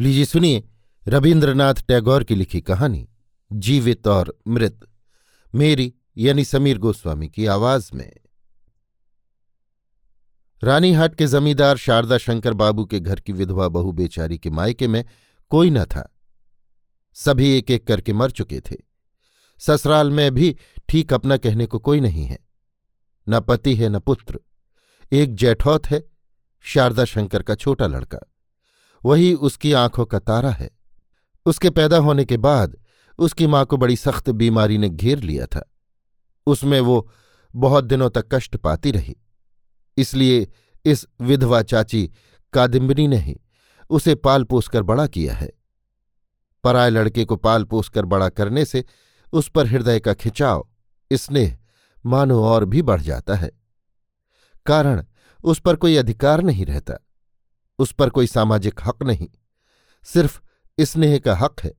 लीजिए सुनिए रविन्द्रनाथ टैगोर की लिखी कहानी, जीवित और मृत, मेरी यानी समीर गोस्वामी की आवाज़ में। रानीहाट के जमींदार शारदा शंकर बाबू के घर की विधवा बहु बेचारी के मायके में कोई न था। सभी एक एक करके मर चुके थे। ससुराल में भी ठीक अपना कहने को कोई नहीं है। न पति है, न पुत्र। एक जैठौत है, शारदा शंकर का छोटा लड़का। वही उसकी आँखों का तारा है। उसके पैदा होने के बाद उसकी माँ को बड़ी सख्त बीमारी ने घेर लिया था। उसमें वो बहुत दिनों तक कष्ट पाती रही। इसलिए इस विधवा चाची कादिम्बनी ने ही उसे पाल पोसकर बड़ा किया है। पराए लड़के को पाल पोसकर बड़ा करने से उस पर हृदय का खिंचाव, स्नेह मानो और भी बढ़ जाता है। कारण उस पर कोई अधिकार नहीं रहता। उस पर कोई सामाजिक हक नहीं। सिर्फ़ स्नेह का हक है।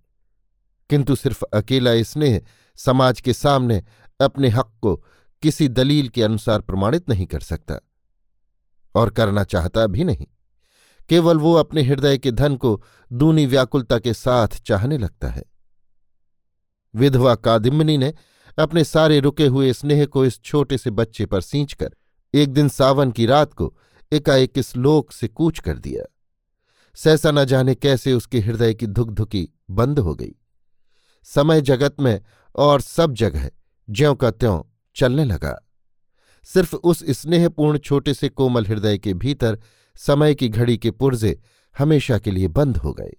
किंतु सिर्फ़ अकेला स्नेह समाज के सामने अपने हक को किसी दलील के अनुसार प्रमाणित नहीं कर सकता और करना चाहता भी नहीं। केवल वो अपने हृदय के धन को दूनी व्याकुलता के साथ चाहने लगता है। विधवा कादिमनी ने अपने सारे रुके हुए स्नेह को इस छोटे से बच्चे पर सींचकर एक दिन सावन की रात को एकाएक इस लोक से कूच कर दिया। सहसा न जाने कैसे उसके हृदय की धुक धुकी बंद हो गई। समय जगत में और सब जगह ज्यों का त्यों चलने लगा। सिर्फ़ उस स्नेहपूर्ण छोटे से कोमल हृदय के भीतर समय की घड़ी के पुर्जे हमेशा के लिए बंद हो गए।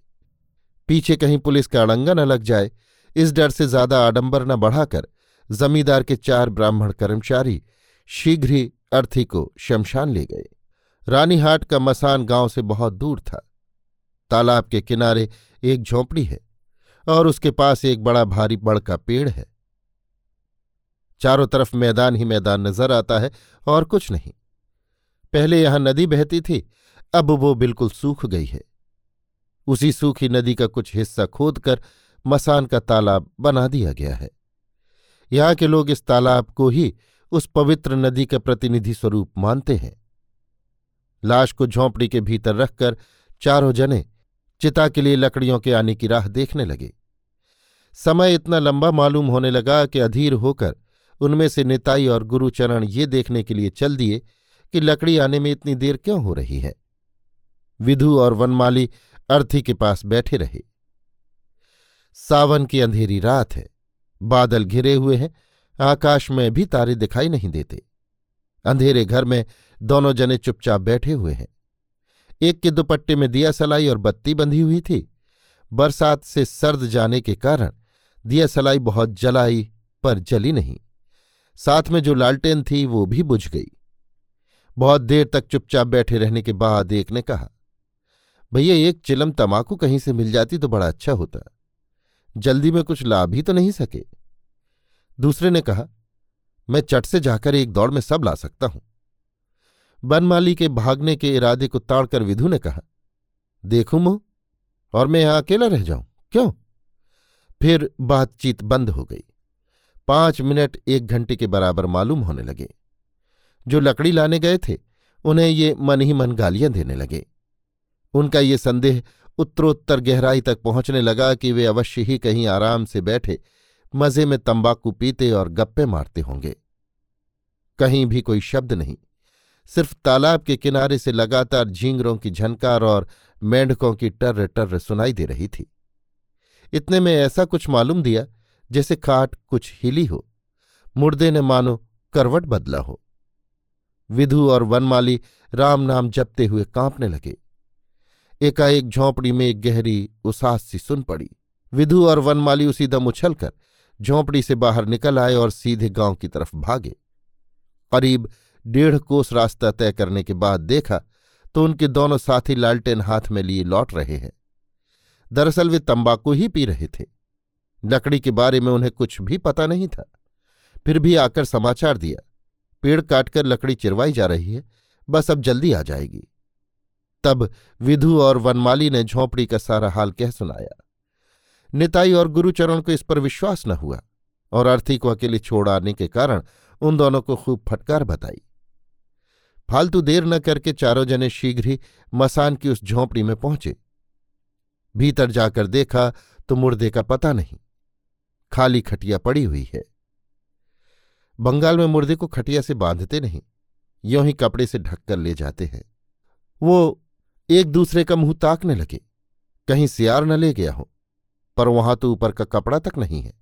पीछे कहीं पुलिस का अड़ंगा न लग जाए, इस डर से ज़्यादा आडंबर न बढ़ाकर जमींदार के चार ब्राह्मण कर्मचारी शीघ्र ही अर्थी को शमशान ले गए। रानीहाट का मसान गाँव से बहुत दूर था। तालाब के किनारे एक झोंपड़ी है और उसके पास एक बड़ा भारी बड़ का पेड़ है। चारों तरफ़ मैदान ही मैदान नज़र आता है और कुछ नहीं। पहले यहाँ नदी बहती थी, अब वो बिल्कुल सूख गई है। उसी सूखी नदी का कुछ हिस्सा खोदकर मसान का तालाब बना दिया गया है। यहाँ के लोग इस तालाब को ही उस पवित्र नदी का प्रतिनिधि स्वरूप मानते हैं। लाश को झोंपड़ी के भीतर रखकर चारों जने चिता के लिए लकड़ियों के आने की राह देखने लगे। समय इतना लंबा मालूम होने लगा कि अधीर होकर उनमें से निताई और गुरुचरण ये देखने के लिए चल दिए कि लकड़ी आने में इतनी देर क्यों हो रही है। विधु और वनमाली अर्थी के पास बैठे रहे। सावन की अंधेरी रात है। बादल घिरे हुए हैं। आकाश में भी तारे दिखाई नहीं देते। अंधेरे घर में दोनों जने चुपचाप बैठे हुए हैं। एक के दुपट्टे में दिया सलाई और बत्ती बंधी हुई थी। बरसात से सर्द जाने के कारण दिया सलाई बहुत जलाई पर जली नहीं। साथ में जो लालटेन थी, वो भी बुझ गई। बहुत देर तक चुपचाप बैठे रहने के बाद एक ने कहा, भैया, एक चिलम तमाकू कहीं से मिल जाती तो बड़ा अच्छा होता। जल्दी में कुछ ला भी तो नहीं सके। दूसरे ने कहा, मैं चट से जाकर एक दौड़ में सब ला सकता हूँ। बनमाली के भागने के इरादे को ताड़कर विधु ने कहा, देखू मुँह, और मैं यहाँ अकेला रह जाऊँ? क्यों? फिर बातचीत बंद हो गई। पाँच मिनट एक घंटे के बराबर मालूम होने लगे। जो लकड़ी लाने गए थे, उन्हें ये मन ही मन गालियाँ देने लगे। उनका ये संदेह उत्तरोत्तर गहराई तक पहुँचने लगा कि वे अवश्य ही कहीं आराम से बैठे, मज़े में तंबाकू पीते और गप्पे मारते होंगे। कहीं भी कोई शब्द नहीं। सिर्फ़ तालाब के किनारे से लगातार झींगरों की झनकार और मेंढकों की टर्र टर्र सुनाई दे रही थी। इतने में ऐसा कुछ मालूम दिया जैसे खाट कुछ हिली हो। मुर्दे ने मानो करवट बदला हो। विधु और वनमाली राम नाम जपते हुए कांपने लगे। एकाएक झोंपड़ी में एक गहरी उसास सी सुन पड़ी। विधु और वनमाली उसी दम उछलकर झोंपड़ी से बाहर निकल आए और सीधे गाँव की तरफ़ भागे। करीब डेढ़ कोस रास्ता तय करने के बाद देखा तो उनके दोनों साथी लालटेन हाथ में लिए लौट रहे हैं। दरअसल वे तंबाकू ही पी रहे थे। लकड़ी के बारे में उन्हें कुछ भी पता नहीं था। फिर भी आकर समाचार दिया, पेड़ काटकर लकड़ी चिरवाई जा रही है, बस अब जल्दी आ जाएगी। तब विधु और वनमाली ने झोंपड़ी का सारा हाल कह सुनाया। निताई और गुरुचरण को इस पर विश्वास न हुआ और अर्थी को अकेले छोड़ आने के कारण उन दोनों को खूब फटकार बताई। फालतू देर न करके चारों जने शीघ्र ही मसान की उस झोंपड़ी में पहुँचे। भीतर जाकर देखा तो मुर्दे का पता नहीं। खाली खटिया पड़ी हुई है। बंगाल में मुर्दे को खटिया से बांधते नहीं, यों ही कपड़े से ढककर ले जाते हैं। वो एक दूसरे का मुँह ताकने लगे, कहीं सियार न ले गया हो, पर वहाँ तो ऊपर का कपड़ा तक नहीं है।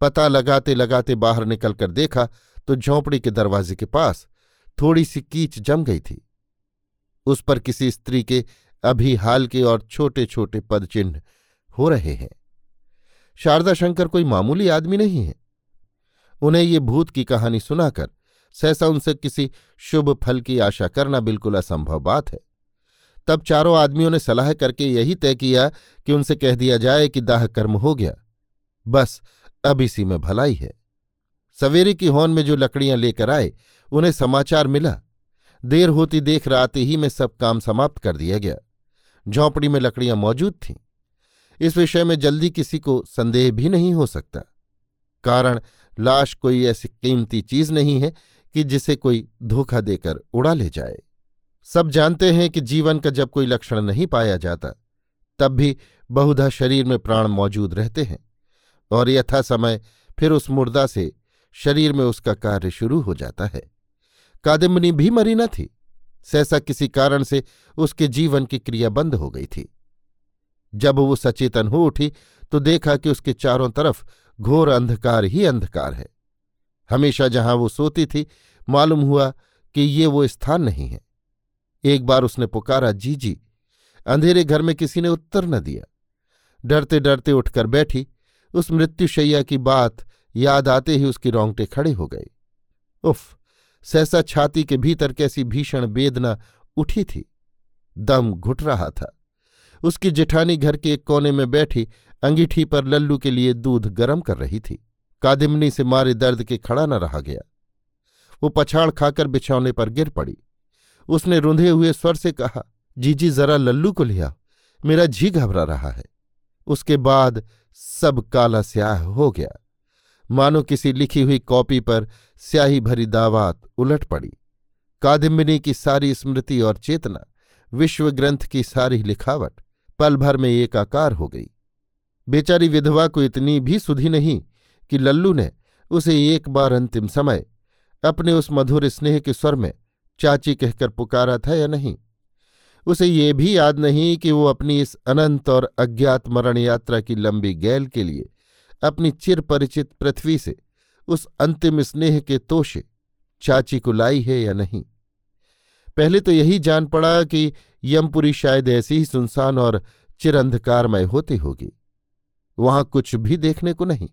पता लगाते लगाते बाहर निकलकर देखा तो झोंपड़ी के दरवाजे के पास थोड़ी सी कीच जम गई थी। उस पर किसी स्त्री के अभी हाल के और छोटे छोटे पदचिन्ह हो रहे हैं। शारदा शंकर कोई मामूली आदमी नहीं है। उन्हें ये भूत की कहानी सुनाकर सहसा उनसे किसी शुभ फल की आशा करना बिल्कुल असंभव बात है। तब चारों आदमियों ने सलाह करके यही तय किया कि उनसे कह दिया जाए कि दाह कर्म हो गया। बस, अब इसी में भलाई है। सवेरे की होन में जो लकड़ियाँ लेकर आए उन्हें समाचार मिला। देर होती देख रात ही में सब काम समाप्त कर दिया गया। झोंपड़ी में लकड़ियाँ मौजूद थीं। इस विषय में जल्दी किसी को संदेह भी नहीं हो सकता। कारण, लाश कोई ऐसी कीमती चीज़ नहीं है कि जिसे कोई धोखा देकर उड़ा ले जाए। सब जानते हैं कि जीवन का जब कोई लक्षण नहीं पाया जाता, तब भी बहुधा शरीर में प्राण मौजूद रहते हैं। और यथा समय फिर उस मुर्दा से शरीर में उसका कार्य शुरू हो जाता है। कादिम्बनी भी मरी न थी। सहसा किसी कारण से उसके जीवन की क्रिया बंद हो गई थी। जब वो सचेतन हो उठी तो देखा कि उसके चारों तरफ़ घोर अंधकार ही अंधकार है। हमेशा जहाँ वो सोती थी, मालूम हुआ कि ये वो स्थान नहीं है। एक बार उसने पुकारा जी जी अंधेरे घर में किसी ने उत्तर न दिया। डरते डरते उठकर बैठी, उस मृत्युशैया की बात याद आते ही उसकी रोंगटे खड़े हो गए। उफ! सहसा छाती के भीतर कैसी भीषण वेदना उठी थी। दम घुट रहा था। उसकी जेठानी घर के एक कोने में बैठी अंगीठी पर लल्लू के लिए दूध गर्म कर रही थी। कादिमनी से मारे दर्द के खड़ा न रहा गया। वो पछाड़ खाकर बिछौने पर गिर पड़ी। उसने रुंधे हुए स्वर से कहा जीजी जरा लल्लू को लिया मेरा जी घबरा रहा है। उसके बाद सब काला स्याह हो गया। मानो किसी लिखी हुई कॉपी पर स्याही भरी दावात उलट पड़ी। कादिम्बिनी की सारी स्मृति और चेतना विश्व ग्रंथ की सारी लिखावट, पल भर में एकाकार हो गई। बेचारी विधवा को इतनी भी सुधी नहीं कि लल्लू ने उसे एक बार अंतिम समय अपने उस मधुर स्नेह के स्वर में चाची कहकर पुकारा था या नहीं। उसे ये भी याद नहीं कि वो अपनी इस अनंत और अज्ञात मरण यात्रा की लंबी गैल के लिए अपनी चिर परिचित पृथ्वी से, उस अंतिम स्नेह के तोशे, चाची को लाई है या नहीं। पहले तो यही जान पड़ा कि यमपुरी शायद ऐसी ही सुनसान और चिरंधकारमय होती होगी। वहाँ कुछ भी देखने को नहीं,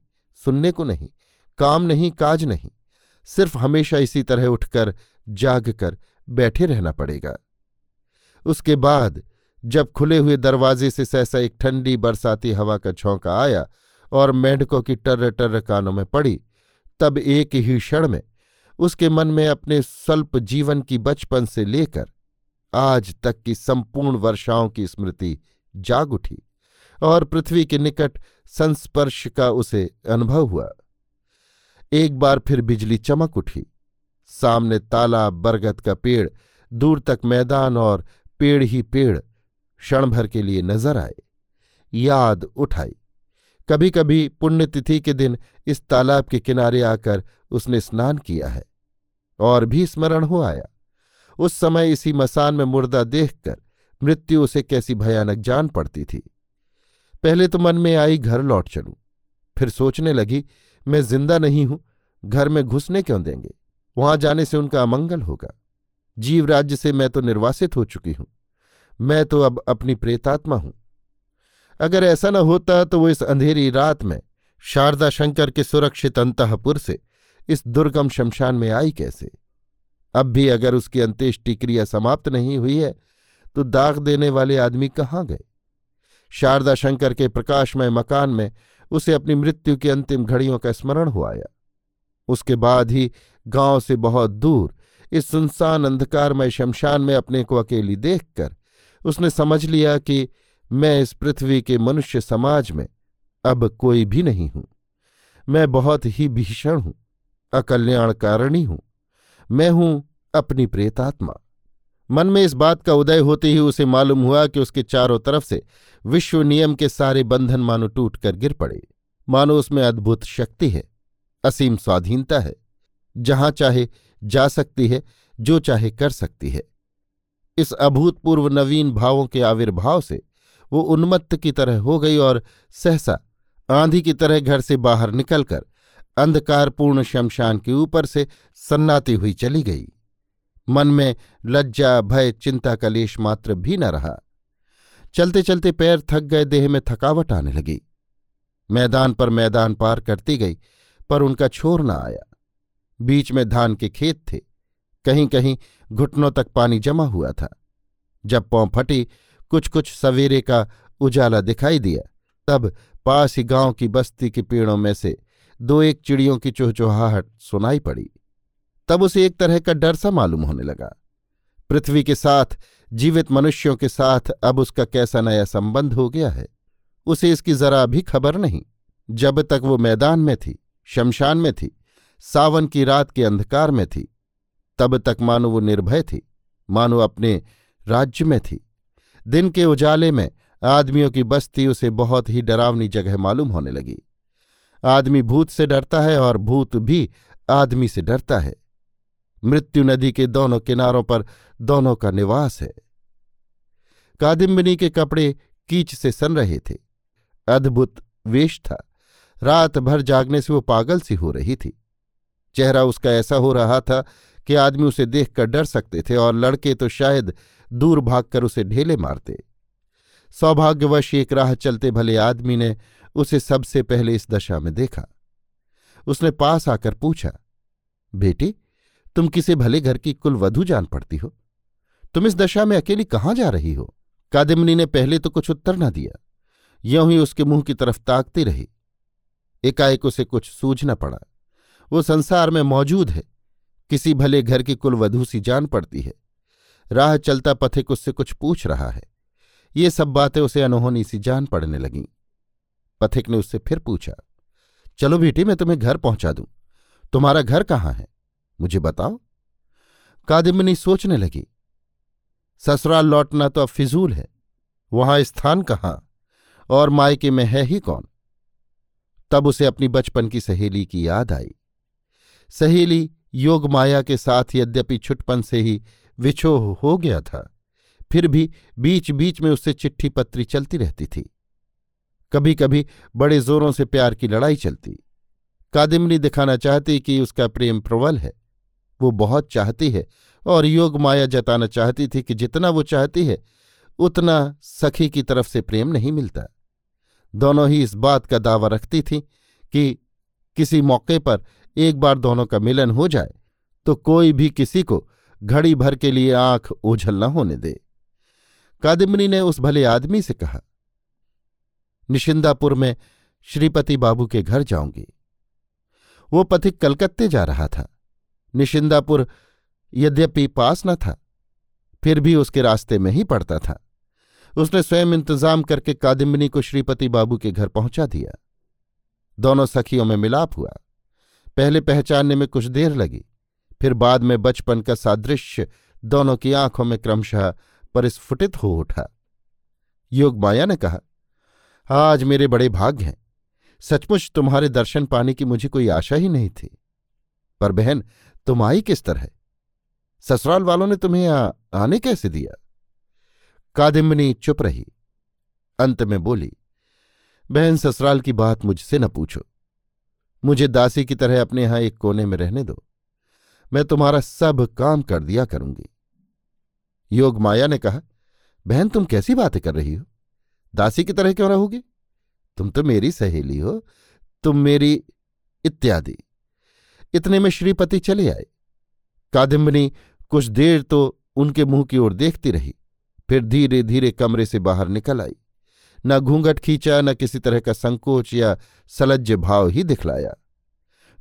सुनने को नहीं, काम नहीं, काज नहीं, सिर्फ़ हमेशा इसी तरह उठकर, जाग कर बैठे रहना पड़ेगा। उसके बाद, जब खुले हुए दरवाजे से सहसा एक ठंडी बरसाती हवा का झोंका आया और मेंढकों की टर्र टर्र कानों में पड़ी। तब एक ही क्षण में उसके मन में अपने स्वल्प जीवन की बचपन से लेकर आज तक की संपूर्ण वर्षाओं की स्मृति जाग उठी और पृथ्वी के निकट संस्पर्श का उसे अनुभव हुआ। एक बार फिर बिजली चमक उठी। सामने तालाब, बरगद का पेड़, दूर तक मैदान और पेड़ ही पेड़ क्षण भर के लिए नज़र आए। याद उठाई। कभी कभी पुण्यतिथि के दिन इस तालाब के किनारे आकर उसने स्नान किया है और भी स्मरण हो आया। उस समय इसी मसान में मुर्दा देखकर मृत्यु उसे कैसी भयानक जान पड़ती थी। पहले तो मन में आई, घर लौट चलूँ। फिर सोचने लगी, मैं ज़िंदा नहीं हूँ, घर में घुसने क्यों देंगे? वहाँ जाने से उनका अमंगल होगा। जीव राज्य से मैं तो निर्वासित हो चुकी हूँ। मैं तो अब अपनी प्रेतात्मा हूँ। अगर ऐसा न होता तो वो इस अंधेरी रात में शारदा शंकर के सुरक्षित अंतपुर से इस दुर्गम शमशान में आई कैसे? अब भी अगर उसकी अंत्येष्टि क्रिया समाप्त नहीं हुई है तो दाग देने वाले आदमी कहाँ गए? शारदा शंकर के प्रकाशमय मकान में उसे अपनी मृत्यु की अंतिम घड़ियों का स्मरण हो आया। उसके बाद ही गाँव से बहुत दूर इस सुनसान अंधकारमय शमशान में अपने को अकेली देखकर उसने समझ लिया कि मैं इस पृथ्वी के मनुष्य समाज में अब कोई भी नहीं हूँ। मैं बहुत ही भीषण हूँ, अकल्याणकारिणी हूँ। मैं हूँ अपनी प्रेतात्मा। मन में इस बात का उदय होते ही उसे मालूम हुआ कि उसके चारों तरफ़ से विश्व नियम के सारे बंधन मानो टूट कर गिर पड़े। मानो उसमें अद्भुत शक्ति है, असीम स्वाधीनता है, जहाँ चाहे जा सकती है, जो चाहे कर सकती है। इस अभूतपूर्व नवीन भावों के आविर्भाव से वो उन्मत्त की तरह हो गई और सहसा आंधी की तरह घर से बाहर निकलकर अंधकारपूर्ण शमशान के ऊपर से सन्नाती हुई चली गई। मन में लज्जा, भय, चिंता का लेश मात्र भी न रहा। चलते चलते पैर थक गए, देह में थकावट आने लगी। मैदान पर मैदान पार करती गई, पर उनका छोर न आया। बीच में धान के खेत थे। कहीं कहीं घुटनों तक पानी जमा हुआ था। जब पौ फटी कुछ कुछ सवेरे का उजाला दिखाई दिया। तब पास ही गाँव की बस्ती के पेड़ों में से दो एक चिड़ियों की चोहचोहाहट सुनाई पड़ी। तब उसे एक तरह का डर सा मालूम होने लगा। पृथ्वी के साथ, जीवित मनुष्यों के साथ अब उसका कैसा नया संबंध हो गया है, उसे इसकी जरा भी खबर नहीं। जब तक वो मैदान में थी, शमशान में थी, सावन की रात के अंधकार में थी, तब तक मानो वो निर्भय थी, मानो अपने राज्य में थी। दिन के उजाले में आदमियों की बस्ती उसे बहुत ही डरावनी जगह मालूम होने लगी। आदमी भूत से डरता है और भूत भी आदमी से डरता है। मृत्यु नदी के दोनों किनारों पर दोनों का निवास है। कादिम्बिनी के कपड़े कीच से सन रहे थे। अद्भुत वेश था। रात भर जागने से वो पागल सी हो रही थी। चेहरा उसका ऐसा हो रहा था कि आदमी उसे देखकर डर सकते थे और लड़के तो शायद दूर भागकर उसे ढेले मारते। सौभाग्यवश एक राह चलते भले आदमी ने उसे सबसे पहले इस दशा में देखा। उसने पास आकर पूछा, बेटी, तुम किसी भले घर की कुल वधु जान पड़ती हो? तुम इस दशा में अकेली कहाँ जा रही हो? कादिमनी ने पहले तो कुछ उत्तर न दिया। यों ही उसके मुँह की तरफ़ ताकती रही। एकाएक उसे कुछ सूझना पड़ा। वो संसार में मौजूद है। किसी भले घर की कुल वधु सी जान पड़ती है। राह चलता पथिक उससे कुछ पूछ रहा है। ये सब बातें उसे अनहोनी सी जान पड़ने लगीं। पथिक ने उससे फिर पूछा, चलो बेटी, मैं तुम्हें घर पहुँचा दूँ। तुम्हारा घर कहाँ है? मुझे बताओ? कादिमनी सोचने लगी, ससुराल लौटना तो अब फिजूल है। वहाँ स्थान कहाँ? और मायके में है ही कौन? तब उसे अपनी बचपन की सहेली की याद आई। सहेली योग माया के साथ यद्यपि छुटपन से ही विछोह हो गया था। फिर भी बीच बीच में उससे चिट्ठी पत्री चलती रहती थी। कभी कभी बड़े जोरों से प्यार की लड़ाई चलती। कादिमनी दिखाना चाहती कि उसका प्रेम प्रबल है। वो बहुत चाहती है और योग माया जताना चाहती थी कि जितना वो चाहती है, उतना सखी की तरफ़ से प्रेम नहीं मिलता। दोनों ही इस बात का दावा रखती थी कि किसी मौके पर एक बार दोनों का मिलन हो जाए तो कोई भी किसी को घड़ी भर के लिए आँख ओझल न होने दे। कादिमनी ने उस भले आदमी से कहा, निशिंदापुर में श्रीपति बाबू के घर जाऊँगी। वो पथिक कलकत्ते जा रहा था। निशिंदापुर यद्यपि पास न था, फिर भी उसके रास्ते में ही पड़ता था। उसने स्वयं इंतज़ाम करके कादिम्बिनी को श्रीपति बाबू के घर पहुँचा दिया। दोनों सखियों में मिलाप हुआ। पहले पहचानने में कुछ देर लगी। फिर बाद में बचपन का सादृश्य दोनों की आँखों में क्रमशः परिस्फुटित हो उठा। योग माया ने कहा आज मेरे बड़े भाग्य हैं। सचमुच तुम्हारे दर्शन पाने की मुझे कोई आशा ही नहीं थी। पर बहन तुम आई किस तरह? ससुराल वालों ने तुम्हें आ, आने कैसे दिया? कादिम्बनी चुप रही। अंत में बोली बहन ससुराल की बात मुझसे न पूछो। मुझे दासी की तरह अपने यहाँ एक कोने में रहने दो। मैं तुम्हारा सब काम कर दिया करूँगी। योग माया ने कहा, बहन, तुम कैसी बातें कर रही हो? दासी की तरह क्यों रहोगी? तुम तो मेरी सहेली हो, तुम मेरी इत्यादि। इतने में श्रीपति चले आए। कादिम्बनी कुछ देर तो उनके मुँह की ओर देखती रही, फिर धीरे धीरे कमरे से बाहर निकल आई। न घूंघट खींचा, न किसी तरह का संकोच या सलज्ज भाव ही दिखलाया।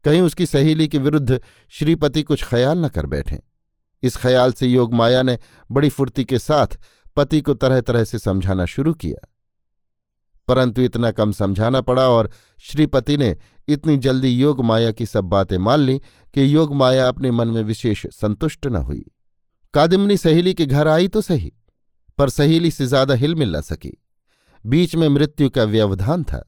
कहीं उसकी सहेली के विरुद्ध श्रीपति कुछ ख्याल न कर बैठे। इस ख्याल से योग माया ने बड़ी फुर्ती के साथ पति को तरह तरह से समझाना शुरू किया। परंतु इतना कम समझाना पड़ा और श्रीपति ने इतनी जल्दी योग माया की सब बातें मान ली कि योग माया अपने मन में विशेष संतुष्ट न हुई। कादिमनी सहेली के घर आई तो सही, पर सहेली से ज़्यादा हिल मिल न सकी। बीच में मृत्यु का व्यवधान था।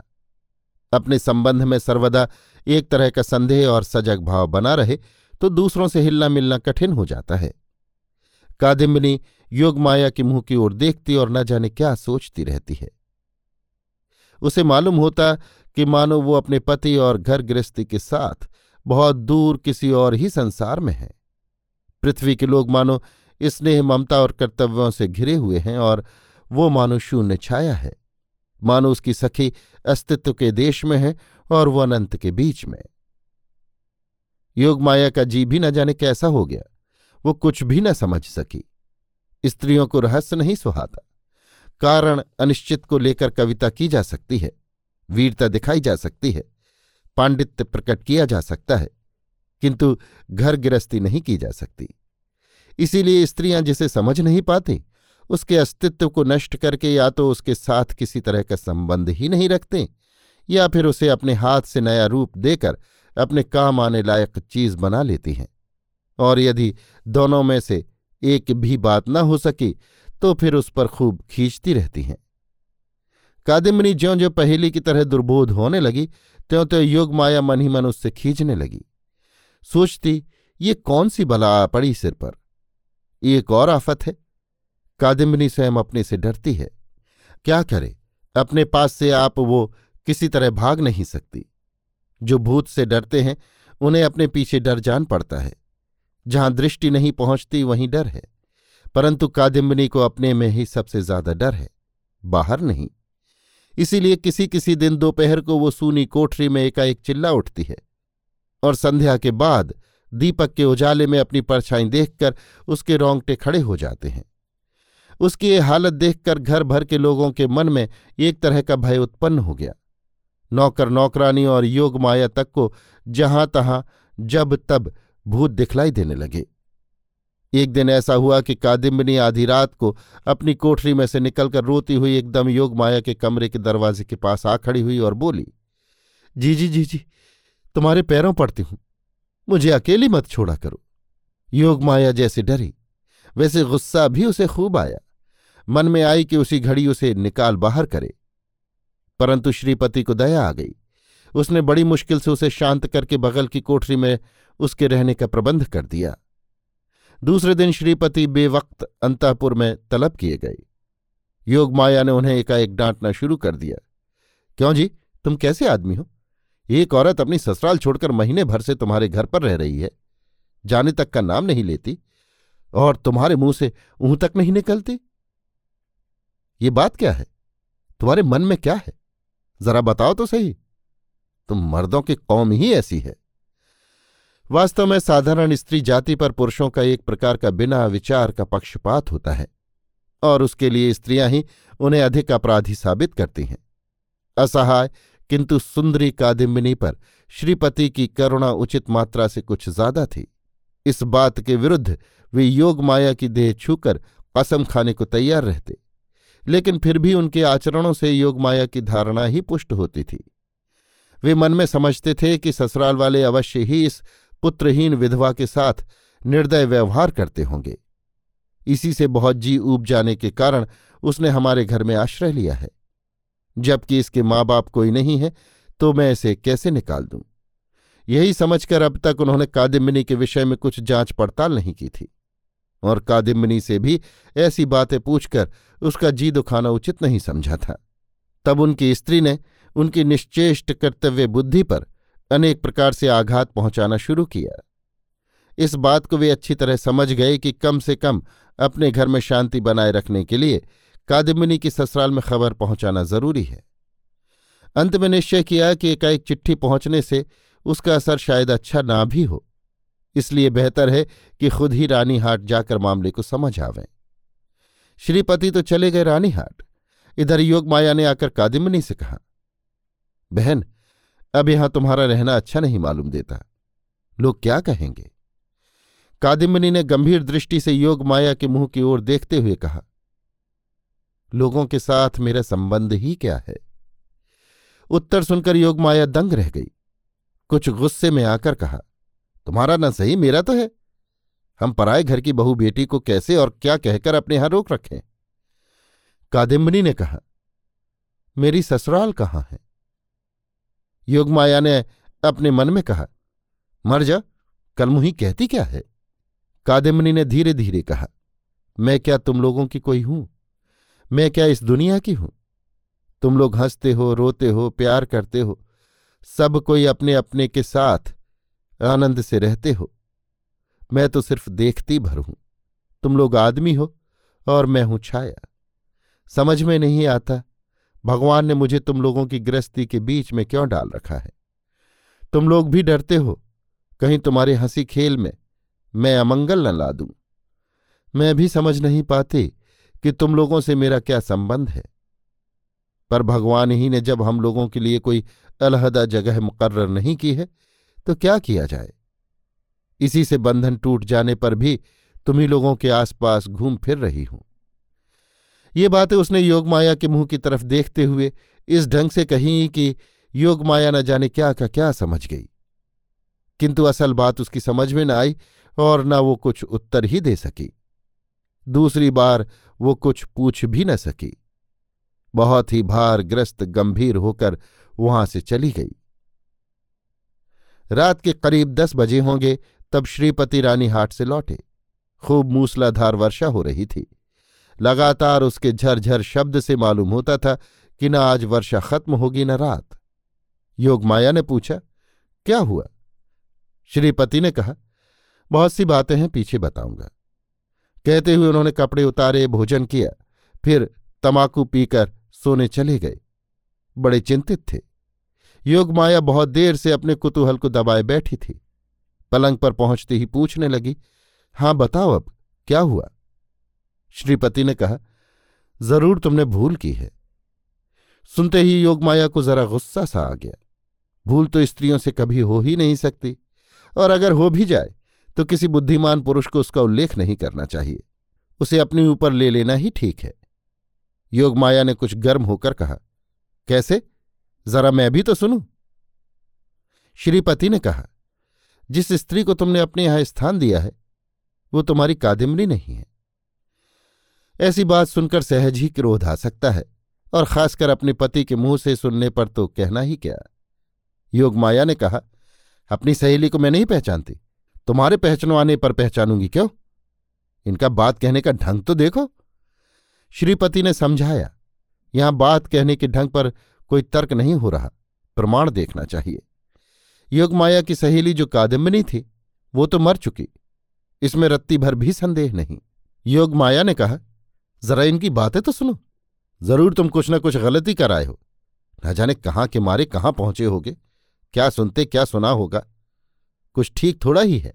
अपने संबंध में सर्वदा एक तरह का संदेह और सजग भाव बना रहे तो दूसरों से हिलना मिलना कठिन हो जाता है। कादिम्बनी योग माया के मुँह की ओर देखती और न जाने क्या सोचती रहती है। उसे मालूम होता कि मानो वो अपने पति और घर गृहस्थी के साथ बहुत दूर किसी और ही संसार में है। पृथ्वी के लोग मानो स्नेह, ममता और कर्तव्यों से घिरे हुए हैं और वो मानो शून्य छाया है। मानो उसकी सखी अस्तित्व के देश में है और वो अनंत के बीच में। योग माया का जी भी न जाने कैसा हो गया। वो कुछ भी न समझ सकी। स्त्रियों को रहस्य नहीं सुहाता कारण अनिश्चित को लेकर कविता की जा सकती है, वीरता दिखाई जा सकती है, पांडित्य प्रकट किया जा सकता है, किंतु घर गृहस्थी नहीं की जा सकती। इसीलिए स्त्रियाँ जिसे समझ नहीं पाती उसके अस्तित्व को नष्ट करके या तो उसके साथ किसी तरह का संबंध ही नहीं रखते, या फिर उसे अपने हाथ से नया रूप देकर अपने काम आने लायक चीज़ बना लेती हैं। और यदि दोनों में से एक भी बात न हो सकी तो फिर उस पर खूब खींचती रहती हैं। कादिमनी ज्यो ज्यो पहेली की तरह दुर्बोध होने लगी त्यों त्यों योग माया मन ही मन उससे खींचने लगी। सोचती, ये कौन सी बला पड़ी सिर पर? एक और आफत है। कादिम्बनी स्वयं अपने से डरती है। क्या करे? अपने पास से आप वो किसी तरह भाग नहीं सकती। जो भूत से डरते हैं, उन्हें अपने पीछे डर जान पड़ता है। जहाँ दृष्टि नहीं पहुँचती, वहीं डर है। परंतु कादिम्बनी को अपने में ही सबसे ज़्यादा डर है। बाहर नहीं। इसीलिए किसी किसी दिन दोपहर को वो सूनी कोठरी में एकाएक चिल्ला उठती है। और संध्या के बाद दीपक के उजाले में अपनी परछाई देखकर उसके रोंगटे खड़े हो जाते हैं। उसकी ये हालत देखकर घर भर के लोगों के मन में एक तरह का भय उत्पन्न हो गया। नौकर नौकरानी और योग माया तक को जहाँ तहां, जब तब भूत दिखलाई देने लगे। एक दिन ऐसा हुआ कि कादिम्बनी आधी रात को अपनी कोठरी में से निकलकर रोती हुई एकदम योग माया के कमरे के दरवाजे के पास आ खड़ी हुई और बोली, जी जी जी जी, तुम्हारे पैरों पड़ती हूँ। मुझे अकेली मत छोड़ा करो। योग माया जैसे डरी। वैसे गुस्सा भी उसे खूब आया। मन में आई कि उसी घड़ी उसे निकाल बाहर करे। परंतु श्रीपति को दया आ गई। उसने बड़ी मुश्किल से उसे शांत करके बगल की कोठरी में उसके रहने का प्रबंध कर दिया। दूसरे दिन श्रीपति बेवक्त अंतापुर में तलब किए गए। योग माया ने उन्हें एकाएक डांटना शुरू कर दिया। क्यों जी? तुम कैसे आदमी हो? एक औरत अपनी ससुराल छोड़कर महीने भर से तुम्हारे घर पर रह रही है। जाने तक का नाम नहीं लेती। और तुम्हारे मुँह से ऊं तक नहीं निकलती? ये बात क्या है? तुम्हारे मन में क्या है? जरा बताओ तो सही। तुम मर्दों की कौम ही ऐसी है। वास्तव में साधारण स्त्री जाति पर पुरुषों का एक प्रकार का बिना विचार का पक्षपात होता है, और उसके लिए स्त्रियाँ ही उन्हें अधिक अपराधी साबित करती हैं। असहाय किंतु सुंदरी कादिम्बिनी पर श्रीपति की करुणा उचित मात्रा से कुछ ज़्यादा थी। इस बात के विरुद्ध वे योग माया की देह छूकर कसम खाने को तैयार रहते। लेकिन फिर भी उनके आचरणों से योग माया की धारणा ही पुष्ट होती थी। वे मन में समझते थे कि ससुराल वाले अवश्य ही इस पुत्रहीन विधवा के साथ निर्दय व्यवहार करते होंगे। इसी से बहुत जी ऊब जाने के कारण उसने हमारे घर में आश्रय लिया है। जबकि इसके माँ बाप कोई नहीं है तो मैं इसे कैसे निकाल दूँ? यही समझकर अब तक उन्होंने कादिम्बिनी के विषय में कुछ जाँच पड़ताल नहीं की थी। और कादिम्बिनी से भी ऐसी बातें पूछकर उसका जी दुखाना उचित नहीं समझा था। तब उनकी स्त्री ने उनकी निश्चेष्ट कर्तव्य बुद्धि पर अनेक प्रकार से आघात पहुंचाना शुरू किया। इस बात को वे अच्छी तरह समझ गए कि कम से कम अपने घर में शांति बनाए रखने के लिए कादिमिनी की ससुराल में खबर पहुंचाना ज़रूरी है। अंत में निश्चय किया कि एकाएक चिट्ठी पहुँचने से उसका असर शायद अच्छा ना भी हो। इसलिए बेहतर है कि खुद ही रानीहाट जाकर मामले को समझ आवें। श्रीपति तो चले गए रानीहाट। इधर योग माया ने आकर कादिमनी से कहा, बहन, अब यहाँ तुम्हारा रहना अच्छा नहीं मालूम देता। लोग क्या कहेंगे? कादिमनी ने गंभीर दृष्टि से योग माया के मुँह की ओर देखते हुए कहा, लोगों के साथ मेरा संबंध ही क्या है? उत्तर सुनकर योग माया दंग रह गई। कुछ गुस्से में आकर कहा, तुम्हारा न सही, मेरा तो है। हम पराए घर की बहू बेटी को कैसे और क्या कहकर अपने यहाँ रोक रखें? कादिम्बनी ने कहा, मेरी ससुराल कहाँ है? योगमाया ने अपने मन में कहा, मर जा कलमुही कहती क्या है? कादिम्बनी ने धीरे धीरे कहा, मैं क्या तुम लोगों की कोई हूँ? मैं क्या इस दुनिया की हूँ? तुम लोग हँसते हो, रोते हो, प्यार करते हो सब कोई अपने अपने के साथ आनंद से रहते हो। मैं तो सिर्फ़ देखती भर हूँ। तुम लोग आदमी हो और मैं हूँ छाया। समझ में नहीं आता, भगवान ने मुझे तुम लोगों की गृहस्थी के बीच में क्यों डाल रखा है? तुम लोग भी डरते हो, कहीं तुम्हारे हँसी खेल में मैं अमंगल न ला दूँ मैं भी समझ नहीं पाती कि तुम लोगों से मेरा क्या संबंध है। पर भगवान ही ने जब हम लोगों के लिए कोई अलहदा जगह मुकर्र नहीं की है तो क्या किया जाए? इसी से बंधन टूट जाने पर भी तुम्ही लोगों के आसपास घूम फिर रही हूँ। ये बातें उसने योगमाया के मुँह की तरफ़ देखते हुए इस ढंग से कही कि योगमाया न जाने क्या का क्या समझ गई। किंतु असल बात उसकी समझ में न आई और न वो कुछ उत्तर ही दे सकी। दूसरी बार वो कुछ पूछ भी न सकी। बहुत ही भारग्रस्त गंभीर होकर वहाँ से चली गई। रात के करीब दस बजे होंगे, तब श्रीपति रानी हाट से लौटे। खूब मूसलाधार वर्षा हो रही थी। लगातार उसके झरझर शब्द से मालूम होता था कि न आज वर्षा खत्म होगी न रात। योगमाया ने पूछा, क्या हुआ? श्रीपति ने कहा, बहुत सी बातें हैं, पीछे बताऊँगा। कहते हुए उन्होंने कपड़े उतारे, भोजन किया, फिर तमाकू पीकर सोने चले गए। बड़े चिंतित थे। योगमाया बहुत देर से अपने कुतूहल को दबाए बैठी थी। पलंग पर पहुँचते ही पूछने लगी, हाँ, बताओ अब, क्या हुआ? श्रीपति ने कहा, ज़रूर तुमने भूल की है। सुनते ही योगमाया को जरा गुस्सा सा आ गया। भूल तो स्त्रियों से कभी हो ही नहीं सकती, और अगर हो भी जाए तो किसी बुद्धिमान पुरुष को उसका उल्लेख नहीं करना चाहिए। उसे अपने ऊपर ले लेना ही ठीक है। योगमाया ने कुछ गर्म होकर कहा, कैसे? जरा मैं भी तो सुनूं? श्रीपति ने कहा, जिस स्त्री को तुमने अपने यहाँ स्थान दिया है, वो तुम्हारी कादिमनी नहीं है। ऐसी बात सुनकर सहज ही क्रोध आ सकता है और खासकर अपने पति के मुँह से सुनने पर तो कहना ही क्या? योगमाया ने कहा, अपनी सहेली को मैं नहीं पहचानती। तुम्हारे पहचानवाने पर पहचानूँगी क्यों? इनका बात कहने का ढंग तो देखो। श्रीपति ने समझाया, यहाँ बात कहने के ढंग पर कोई तर्क नहीं हो रहा, प्रमाण देखना चाहिए। योगमाया की सहेली जो कादम्बनी थी, वो तो मर चुकी, इसमें रत्ती भर भी संदेह नहीं। योगमाया ने कहा, जरा इनकी बातें तो सुनो, ज़रूर तुम कुछ न कुछ गलती कर आए हो। न जाने कहाँ के मारे कहाँ पहुँचे होगे, क्या सुनते क्या सुना होगा, कुछ ठीक थोड़ा ही है,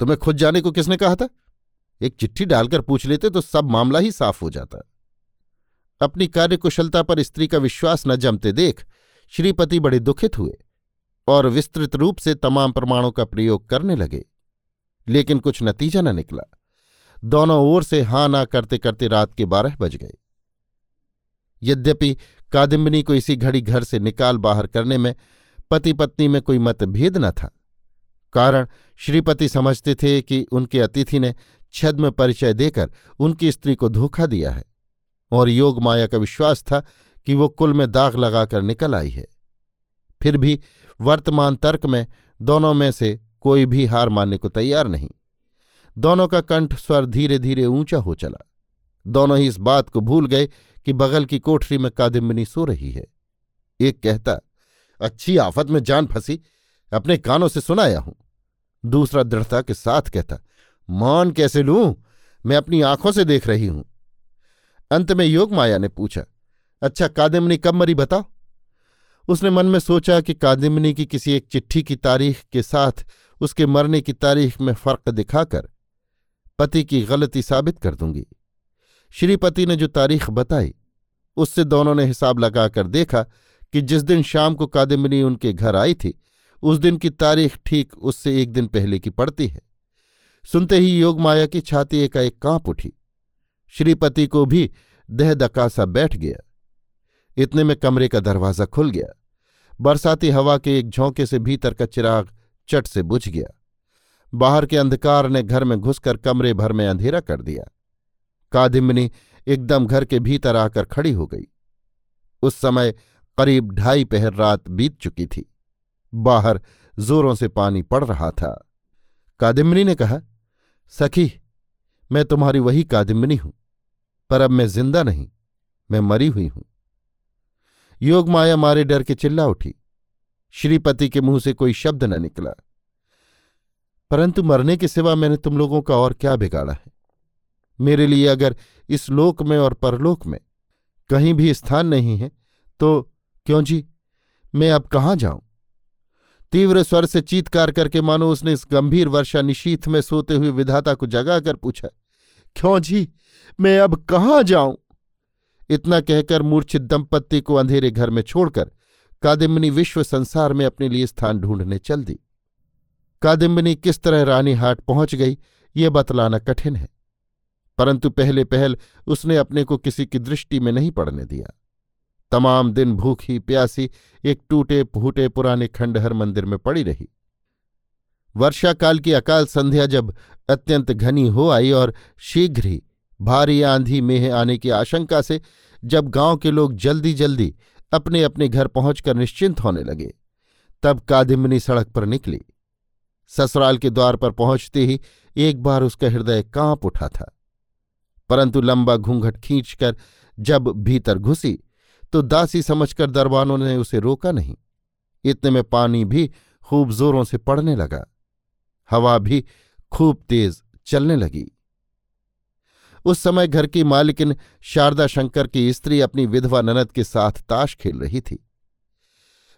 तुम्हें खुद जाने को किसने कहा था? एक चिट्ठी डालकर पूछ लेते तो सब मामला ही साफ़ हो जाता। अपनी कार्यकुशलता पर स्त्री का विश्वास न जमते देख श्रीपति बड़े दुखित हुए और विस्तृत रूप से तमाम प्रमाणों का प्रयोग करने लगे, लेकिन कुछ नतीजा न निकला। दोनों ओर से हाँ ना करते करते रात के बारह बज गए। यद्यपि कादिम्बनी को इसी घड़ी घर से निकाल बाहर करने में पति पत्नी में कोई मतभेद न था, कारण श्रीपति समझते थे कि उनके अतिथि ने छद्म परिचय देकर उनकी स्त्री को धोखा दिया है और योग माया का विश्वास था कि वो कुल में दाग लगाकर निकल आई है। फिर भी वर्तमान तर्क में दोनों में से कोई भी हार मानने को तैयार नहीं। दोनों का कंठ स्वर धीरे धीरे ऊँचा हो चला। दोनों ही इस बात को भूल गए कि बगल की कोठरी में कादिम्बनी सो रही है। एक कहता, अच्छी आफत में जान फंसी, अपने कानों से सुनाया हूँ। दूसरा दृढ़ता के साथ कहता मान कैसे लूँ? मैं अपनी आँखों से देख रही हूँ। अंत में योग माया ने पूछा अच्छा कादिमनी कब मरी बताओ? उसने मन में सोचा कि कादिमनी की किसी एक चिट्ठी की तारीख के साथ उसके मरने की तारीख में फ़र्क दिखाकर पति की गलती साबित कर दूँगी। श्रीपति ने जो तारीख बताई, उससे दोनों ने हिसाब लगाकर देखा कि जिस दिन शाम को कादिमनी उनके घर आई थी, उस दिन की तारीख ठीक उससे एक दिन पहले की पड़ती है। सुनते ही योग माया की छाती एकाएक काँप उठी। श्रीपति को भी दह दकासा बैठ गया। इतने में कमरे का दरवाज़ा खुल गया। बरसाती हवा के एक झोंके से भीतर का चिराग चट से बुझ गया। बाहर के अंधकार ने घर में घुसकर कमरे भर में अंधेरा कर दिया। कादिमनी एकदम घर के भीतर आकर खड़ी हो गई। उस समय करीब ढाई पहर रात बीत चुकी थी। बाहर जोरों से पानी पड़ रहा था। कादिमनी ने कहा सखी, मैं तुम्हारी वही कादिमनी हूँ, पर अब मैं ज़िंदा नहीं, मैं मरी हुई हूँ। योग माया मारे डर के चिल्ला उठी, श्रीपति के मुँह से कोई शब्द न निकला। परंतु मरने के सिवा मैंने तुम लोगों का और क्या बिगाड़ा है? मेरे लिए अगर इस लोक में और परलोक में कहीं भी स्थान नहीं है तो क्यों जी? मैं अब कहाँ जाऊँ? तीव्र स्वर से चीतकार करके मानो उसने इस गंभीर वर्षा निशीथ में सोते हुए विधाता को जगाकर पूछा, क्यों जी? मैं अब कहाँ जाऊँ? इतना कहकर मूर्छित दंपत्ति को अंधेरे घर में छोड़कर कादिम्बनी विश्व संसार में अपने लिए स्थान ढूँढने चल दी। कादिम्बनी किस तरह रानीहाट पहुँच गई, ये बतलाना कठिन है, परंतु पहले पहल उसने अपने को किसी की दृष्टि में नहीं पड़ने दिया। तमाम दिन भूखी, प्यासी, एक टूटे फूटे पुराने खंडहर मंदिर में पड़ी रही। वर्षाकाल की अकाल संध्या जब अत्यंत घनी हो आई और शीघ्र ही भारी आंधी मेह आने की आशंका से जब गाँव के लोग जल्दी जल्दी अपने अपने घर पहुंचकर निश्चिंत होने लगे, तब कादिमनी सड़क पर निकली। ससुराल के द्वार पर पहुँचते ही एक बार उसका हृदय काँप उठा था, परंतु लंबा घूंघट खींचकर जब भीतर घुसी तो दासी समझकर दरबानों ने उसे रोका नहीं। इतने में पानी भी खूब जोरों से पड़ने लगा। हवा भी खूब तेज चलने लगी। उस समय घर की मालिकिन शारदा शंकर की स्त्री अपनी विधवा ननद के साथ ताश खेल रही थी।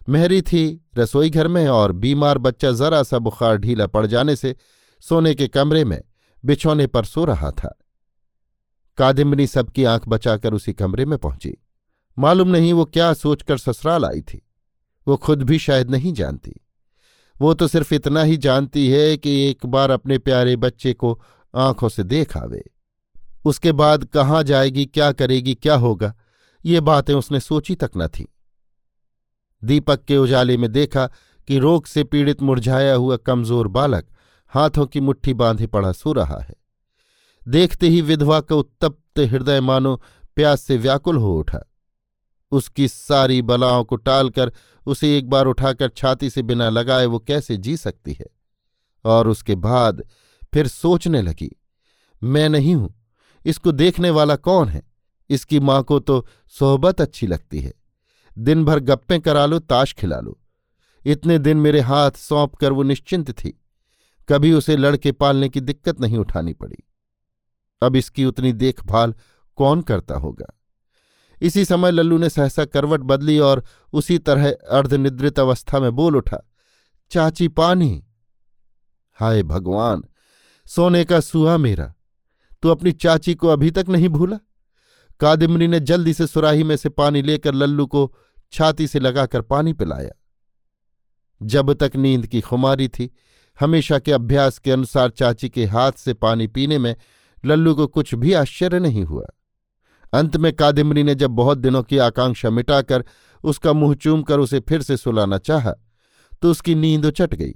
मेहरी थी रसोई घर में और बीमार बच्चा जरा सा बुखार ढीला पड़ जाने से सोने के कमरे में बिछौने पर सो रहा था। कादिम्बनी सबकी आँख बचाकर उसी कमरे में पहुँची। मालूम नहीं वो क्या सोचकर ससुराल आई थी। वो खुद भी शायद नहीं जानती। वो तो सिर्फ़ इतना ही जानती है कि एक बार अपने प्यारे बच्चे को आँखों से देख आवे। उसके बाद कहाँ जाएगी, क्या करेगी, क्या होगा, ये बातें उसने सोची तक न थी। दीपक के उजाले में देखा कि रोग से पीड़ित मुरझाया हुआ कमज़ोर बालक हाथों की मुट्ठी बांधे पड़ा सो रहा है। देखते ही विधवा का उत्तप्त हृदय मानो प्यास से व्याकुल हो उठा। उसकी सारी बलाओं को टालकर उसे एक बार उठाकर छाती से बिना लगाए वो कैसे जी सकती है? और उसके बाद फिर सोचने लगी, मैं नहीं हूँ, इसको देखने वाला कौन है? इसकी माँ को तो सोहबत अच्छी लगती है। दिन भर गप्पें करा लो, ताश खिला लो। इतने दिन मेरे हाथ सौंप कर वो निश्चिंत थी। कभी उसे लड़के पालने की दिक्कत नहीं उठानी पड़ी। अब इसकी उतनी देखभाल कौन करता होगा? इसी समय लल्लू ने सहसा करवट बदली और उसी तरह अर्धनिद्रित अवस्था में बोल उठा, चाची पानी? हाय भगवान, सोने का सुहा मेरा। तू अपनी चाची को अभी तक नहीं भूला? कादिमरी ने जल्दी से सुराही में से पानी लेकर लल्लू को छाती से लगाकर पानी पिलाया। जब तक नींद की खुमारी थी, हमेशा के अभ्यास के अनुसार चाची के हाथ से पानी पीने में लल्लू को कुछ भी आश्चर्य नहीं हुआ। अंत में कादिमनी ने जब बहुत दिनों की आकांक्षा मिटाकर उसका मुँह चूम कर उसे फिर से सुलाना चाहा तो उसकी नींद उचट गई।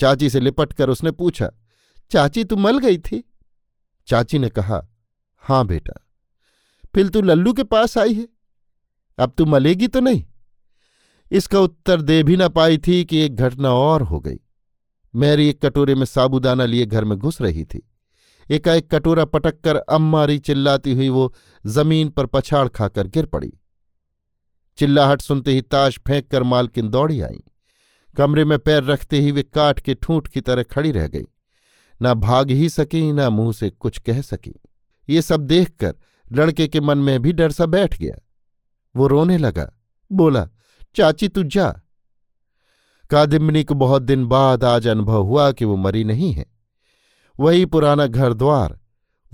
चाची से लिपट कर उसने पूछा, चाची, तू मल गई थी? चाची ने कहा, हाँ बेटा, फिर तू लल्लू के पास आई है, अब तू मलेगी तो नहीं? इसका उत्तर दे भी ना पाई थी कि एक घटना और हो गई। मैरी एक कटोरे में साबुदाना लिए घर में घुस रही थी। एकाएक कटोरा पटक कर अम्मारी चिल्लाती हुई वो ज़मीन पर पछाड़ खाकर गिर पड़ी। चिल्लाहट सुनते ही ताश फेंक कर मालकिन दौड़ी आई। कमरे में पैर रखते ही वे काठ के ठूंठ की तरह खड़ी रह गई। ना भाग ही सकी, ना मुँह से कुछ कह सकी। ये सब देखकर लड़के के मन में भी डर सा बैठ गया। वो रोने लगा, बोला, चाची, तू जा। कादिमनी को बहुत दिन बाद आज अनुभव हुआ कि वो मरी नहीं है। वही पुराना घर द्वार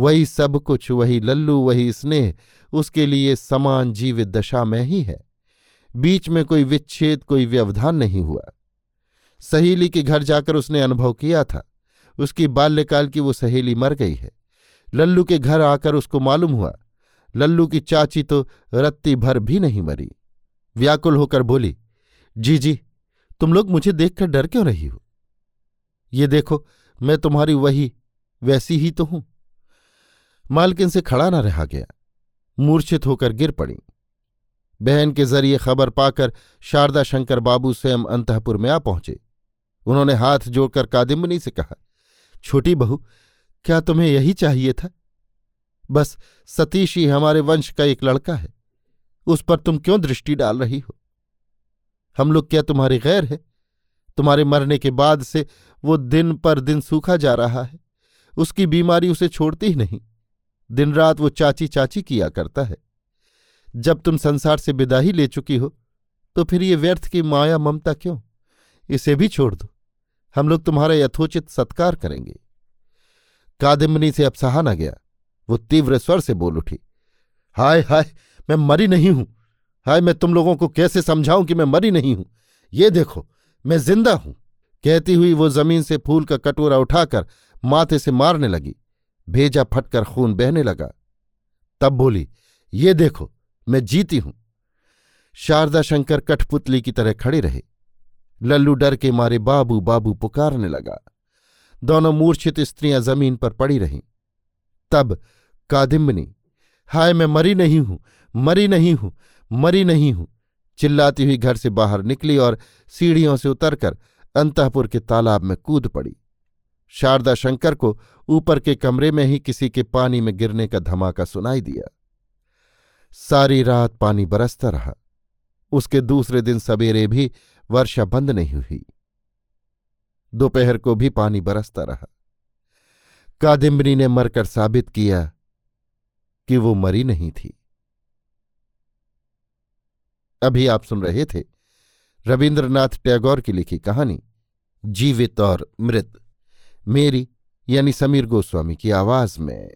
वही सब कुछ, वही लल्लू, वही स्नेह, उसके लिए समान जीवित दशा में ही है। बीच में कोई विच्छेद, कोई व्यवधान नहीं हुआ। सहेली के घर जाकर उसने अनुभव किया था। उसकी बाल्यकाल की वो सहेली मर गई है। लल्लू के घर आकर उसको मालूम हुआ। लल्लू की चाची तो रत्ती भर भी नहीं मरी। व्याकुल होकर बोली, जी जी, तुम लोग मुझे देखकर डर क्यों रही हो? ये देखो मैं तुम्हारी वही, वैसी ही तो हूँ। मालकिन से खड़ा न रहा गया। मूर्छित होकर गिर पड़ी। बहन के ज़रिए खबर पाकर शारदा शंकर बाबू स्वयं अंतपुर में आ पहुँचे। उन्होंने हाथ जोड़कर कादिम्बनी से कहा, छोटी बहू, क्या तुम्हें यही चाहिए था? बस सतीश ही हमारे वंश का एक लड़का है। उस पर तुम क्यों दृष्टि डाल रही हो? हम लोग क्या तुम्हारे गैर है? तुम्हारे मरने के बाद से वो दिन पर दिन सूखा जा रहा है। उसकी बीमारी उसे छोड़ती ही नहीं। दिन रात वो चाची चाची किया करता है। जब तुम संसार से विदा ही ले चुकी हो तो फिर ये व्यर्थ की माया ममता क्यों? इसे भी छोड़ दो। हम लोग तुम्हारा यथोचित सत्कार करेंगे। कादिम्बनी से अब सहा न गया। वो तीव्र स्वर से बोल उठी, हाय हाय, मैं मरी नहीं हूँ। हाय, मैं तुम लोगों को कैसे समझाऊं कि मैं मरी नहीं हूँ? ये देखो मैं ज़िंदा हूँ। कहती हुई वो ज़मीन से फूल का कटोरा उठाकर माथे से मारने लगी। भेजा फटकर खून बहने लगा। तब बोली, ये देखो, मैं जीती हूँ। शारदा शंकर कठपुतली की तरह खड़े रहे। लल्लू डर के मारे बाबू बाबू पुकारने लगा। दोनों मूर्छित स्त्रियाँ ज़मीन पर पड़ी रहीं। तब कादिम्बनी, हाय, मैं मरी नहीं हूँ, मरी नहीं हूँ, मरी नहीं हूँ। चिल्लाती हुई घर से बाहर निकली और सीढ़ियों से उतरकर अंतपुर के तालाब में कूद पड़ी। शारदा शंकर को ऊपर के कमरे में ही किसी के पानी में गिरने का धमाका सुनाई दिया। सारी रात पानी बरसता रहा। उसके दूसरे दिन सवेरे भी वर्षा बंद नहीं हुई। दोपहर को भी पानी बरसता रहा। कादिम्बनी ने मरकर साबित किया कि वो मरी नहीं थी। अभी आप सुन रहे थे रविन्द्रनाथ टैगोर की लिखी कहानी, जीवित और मृत। मेरी, यानी समीर गोस्वामी की आवाज़ में।